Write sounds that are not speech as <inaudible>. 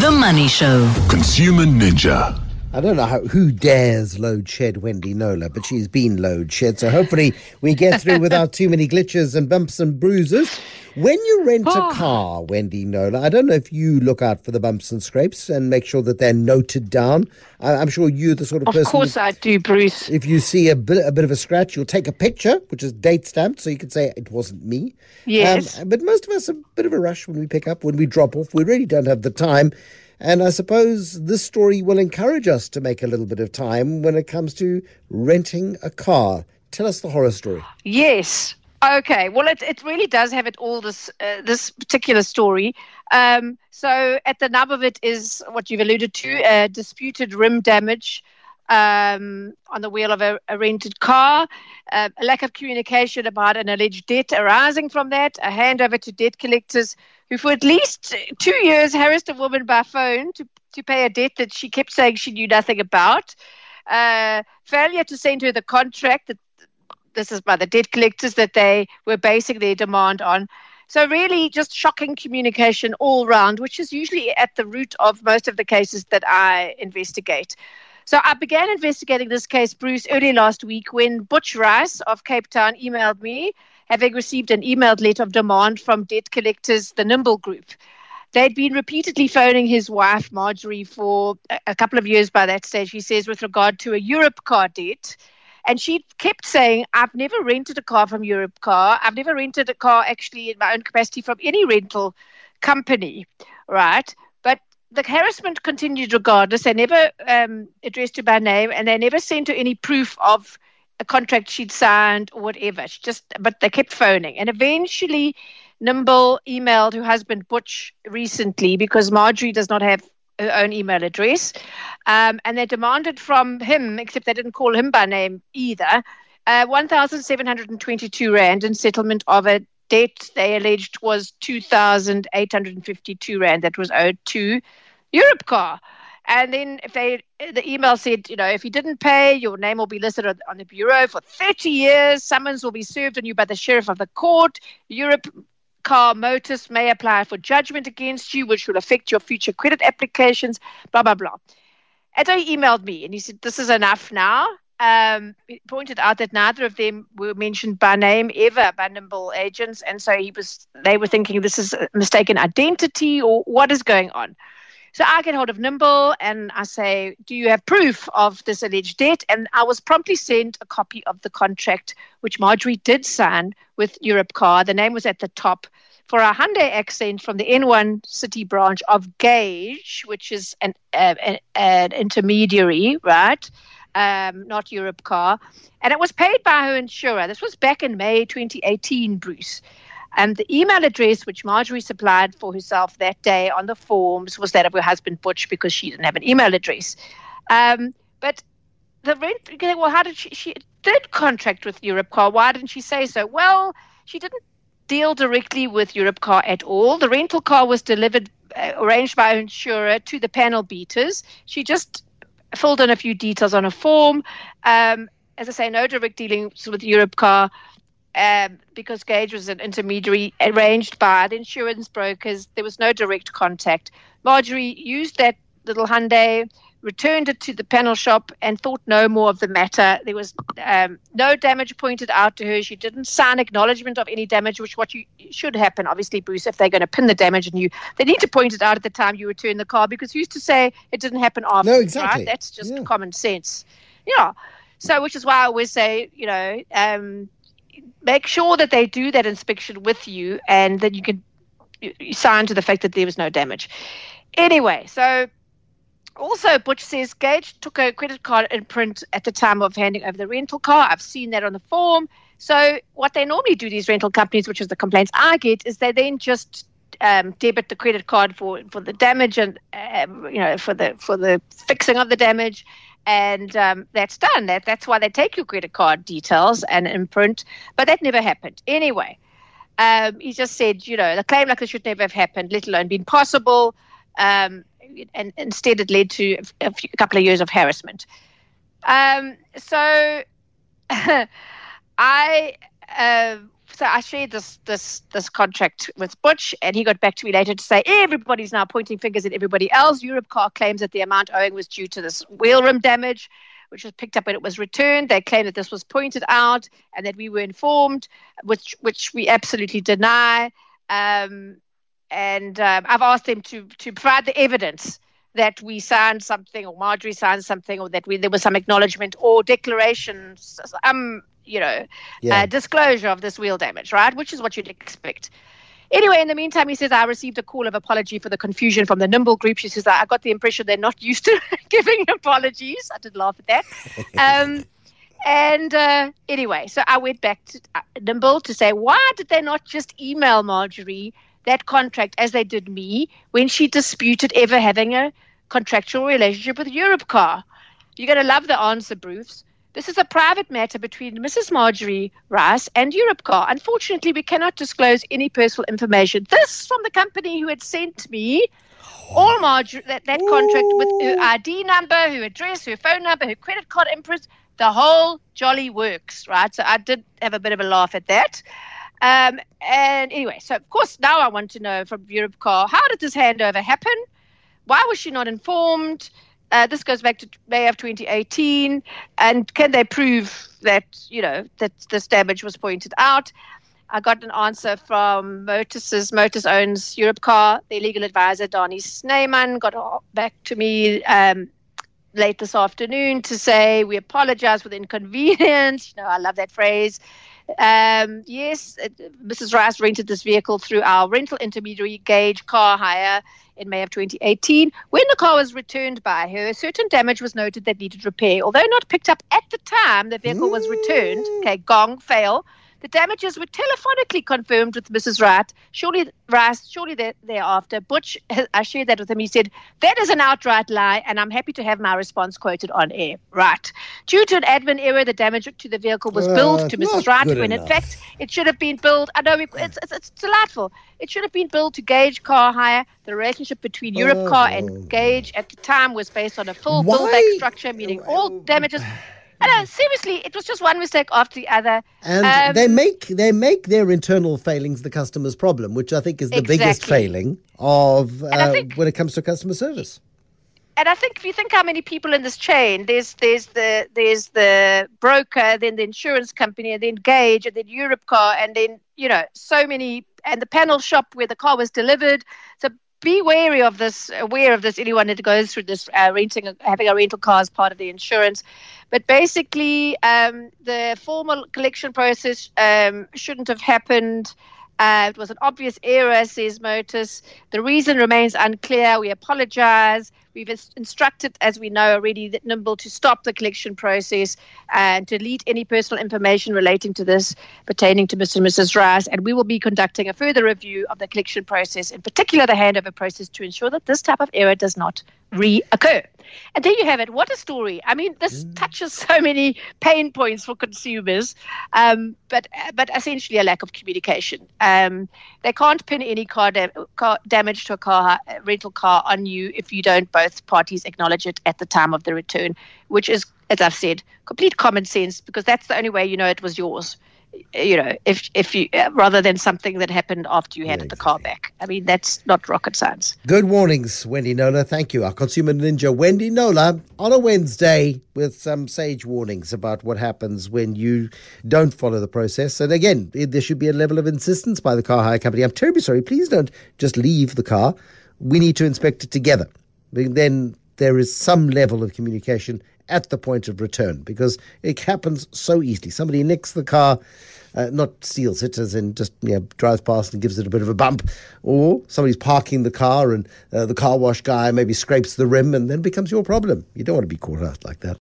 The Money Show. Consumer Ninja. I don't know how, who dares load shed Wendy Knowler, but she's been load shed. So hopefully we get through without too many glitches and bumps and bruises. When you rent a car, Wendy Knowler, I don't know if you look out for the bumps and scrapes and make sure that they're noted down. I, I'm sure you're the sort of, Of person. Of course I do, Bruce. if you see a bit, a bit of a scratch, you'll take a picture, which is date stamped, so you can say it wasn't me. Yes. Um, but most of us are a bit of a rush when we pick up, when we drop off. We really don't have the time. And I suppose this story will encourage us to make a little bit of time when it comes to renting a car. Tell us the horror story. Yes. Okay. Well, it, it really does have it all. This uh, this particular story. Um, so at the nub of it is what you've alluded to: uh, disputed rim damage um, on the wheel of a, a rented car, uh, a lack of communication about an alleged debt arising from that, a handover to debt collectors who, for at least two years, harassed a woman by phone to to pay a debt that she kept saying she knew nothing about. Uh, failure to send her the contract that this is by the debt collectors that they were basing their demand on. So really just shocking communication all round, which is usually at the root of most of the cases that I investigate. So I began investigating this case, Bruce, early last week when Butch Rice of Cape Town emailed me, having received an emailed letter of demand from debt collectors, the Nimble Group. They'd been repeatedly phoning his wife, Marjorie, for a- couple of years by that stage, he says, with regard to a Europcar debt. And she kept saying, I've never rented a car from Europcar. I've never rented a car actually in my own capacity from any rental company, right? But the harassment continued regardless. They never um, addressed her by name and they never sent her any proof of a contract she'd signed or whatever. She just, but they kept phoning. And eventually, Nimble emailed her husband Butch recently because Marjorie does not have her own email address. Um, and they demanded from him, except they didn't call him by name either, uh, 1,722 Rand in settlement of a debt they alleged was 2,852 Rand that was owed to Europcar. And then if they, the email said, you know, if you didn't pay, your name will be listed on, the bureau for 30 years. Summons will be served on you by the sheriff of the court. Europe car motors may apply for judgment against you, which will affect your future credit applications, blah, blah, blah. And he emailed me and he said, This is enough now. Um, he pointed out that neither of them were mentioned by name ever by Nimble agents. And so he was they were thinking this is a mistaken identity or what is going on. So I get hold of Nimble and I say, Do you have proof of this alleged debt? And I was promptly sent a copy of the contract, which Marjorie did sign with Europcar. The name was at the top for a Hyundai accent from the N1 city branch of Gage, which is an, uh, an, an intermediary, right? Um, not Europcar. And it was paid by her insurer. This was back in May 2018, Bruce. And the email address which Marjorie supplied for herself that day on the forms was that of her husband Butch because she didn't have an email address. Um, but the rent, well, how did she? She did contract with Europcar. Why didn't she say so? Well, she didn't deal directly with Europcar at all. The rental car was delivered, uh, arranged by her insurer to the panel beaters. She just filled in a few details on a form. Um, as I say, no direct dealings with Europcar um, because Gage was an intermediary arranged by the insurance brokers. There was no direct contact. Marjorie used that little Hyundai, returned it to the panel shop, and thought no more of the matter. There was um, no damage pointed out to her. She didn't sign acknowledgement of any damage, which what you should happen, obviously, Bruce, if they're going to pin the damage on you. They need to point it out at the time you return the car because who's to say it didn't happen after? No, exactly. Right? That's just Yeah. common sense. Yeah. So, which is why I always say, you know, um, make sure that they do that inspection with you and that you can you, sign to the fact that there was no damage. Anyway, so also Butch says Gage took a credit card in print at the time of handing over the rental car. I've seen that on the form. So what they normally do, these rental companies, which is the complaints I get, is they then just um, debit the credit card for for the damage and um, you know for the for the fixing of the damage and um, that's done. That that's why they take your credit card details and imprint, but that never happened. Anyway, um, he just said, you know, the claim like this should never have happened, let alone been possible, um, and instead it led to a, few, a couple of years of harassment. Um, so <laughs> I. Uh, so I shared this this this contract with Butch, and he got back to me later to say everybody's now pointing fingers at everybody else. Europcar claims that the amount owing was due to this wheel rim damage, which was picked up when it was returned. They claim that this was pointed out and that we were informed, which which we absolutely deny. Um, and um, I've asked them to to provide the evidence that we signed something or Marjorie signed something or that we, there was some acknowledgement or declaration, um, you know, yeah. uh, disclosure of this wheel damage, right? Which is what you'd expect. Anyway, in the meantime, he says, I received a call of apology for the confusion from the Nimble group. She says, I got the impression they're not <laughs> used to <laughs> giving apologies. I did laugh at that. <laughs> Um, and uh, anyway, so I went back to uh, Nimble to say, why did they not just email Marjorie that contract as they did me when she disputed ever having a contractual relationship with Europcar? You're going to love the answer, Bruce. This is a private matter between Mrs. Marjorie Rice and Europcar. Unfortunately, we cannot disclose any personal information. This from the company who had sent me all Marjorie that, that contract with her ID number, her address, her phone number, her credit card input, the whole jolly works, right? So I did have a bit of a laugh at that. Um, and anyway, so of course now I want to know from Europcar how did this handover happen? Why was she not informed? Uh, this goes back to May of 2018. And can they prove that, you know, that this damage was pointed out? I got an answer from Motus's, Motus owns Europcar. The legal advisor, Donnie Sneyman, got back to me um, late this afternoon to say, we apologize for the inconvenience. <laughs> You know, I love that phrase. Um, yes, Mrs. Rice rented this vehicle through our rental intermediary Gage Car Hire in May of 2018. When the car was returned by her, certain damage was noted that needed repair. Although not picked up at the time the vehicle was returned, okay, gong, fail, the damages were telephonically confirmed with Mrs. Wright. Shortly, Rice, shortly thereafter, Butch, <laughs> I shared that with him. He said, That is an outright lie, and I'm happy to have my response quoted on air. Right. Due to an admin error, the damage to the vehicle was uh, billed to Mrs. Wright when, enough. in fact, it should have been billed. I know it's, it's, it's, delightful. It should have been billed to Gage Car Hire. The relationship between Europcar oh. and Gage at the time was based on a full billback structure, meaning all damages. <sighs> <sighs> know, seriously, it was just one mistake after the other. And um, they make they make their internal failings the customer's problem, which I think is the exactly. biggest failing of uh, think, when it comes to customer service. And I think if you think how many people in this chain, there's there's the there's the broker, then the insurance company, and then Gage, and then Europcar, and then you know so many, and the panel shop where the car was delivered. So be wary of this, aware of this. Anyone that goes through this uh, renting, having a rental car as part of the insurance. But basically, um, the formal collection process um, shouldn't have happened. Uh, it was an obvious error, says Motus. The reason remains unclear. We apologize. We've instructed, as we know already, that Nimble to stop the collection process and delete any personal information relating to this pertaining to Mr. and Mrs. Rice. And we will be conducting a further review of the collection process, in particular the handover process, to ensure that this type of error does not reoccur. And there you have it. What a story! I mean, this mm. touches so many pain points for consumers, um, but but essentially a lack of communication. Um, they can't pin any car, da- car, damage to a car rental car on you if you don't both parties acknowledge it at the time of the return, which is, as I've said, complete common sense because that's the only way you know it was yours you know, if if you uh, rather than something that happened after you handed yeah, exactly. the car back. I mean, that's not rocket science. Good warnings, Wendy Knowler. Thank you. Our consumer ninja, Wendy Knowler, on a Wednesday with some sage warnings about what happens when you don't follow the process. And again, there should be a level of insistence by the car hire company. I'm terribly sorry. Please don't just leave the car. We need to inspect it together. Then there is some level of communication at the point of return because it happens so easily. Somebody nicks the car, uh, not steals it, as in just you know, drives past and gives it a bit of a bump, or somebody's parking the car and uh, the car wash guy maybe scrapes the rim and then becomes your problem. You don't want to be caught out like that.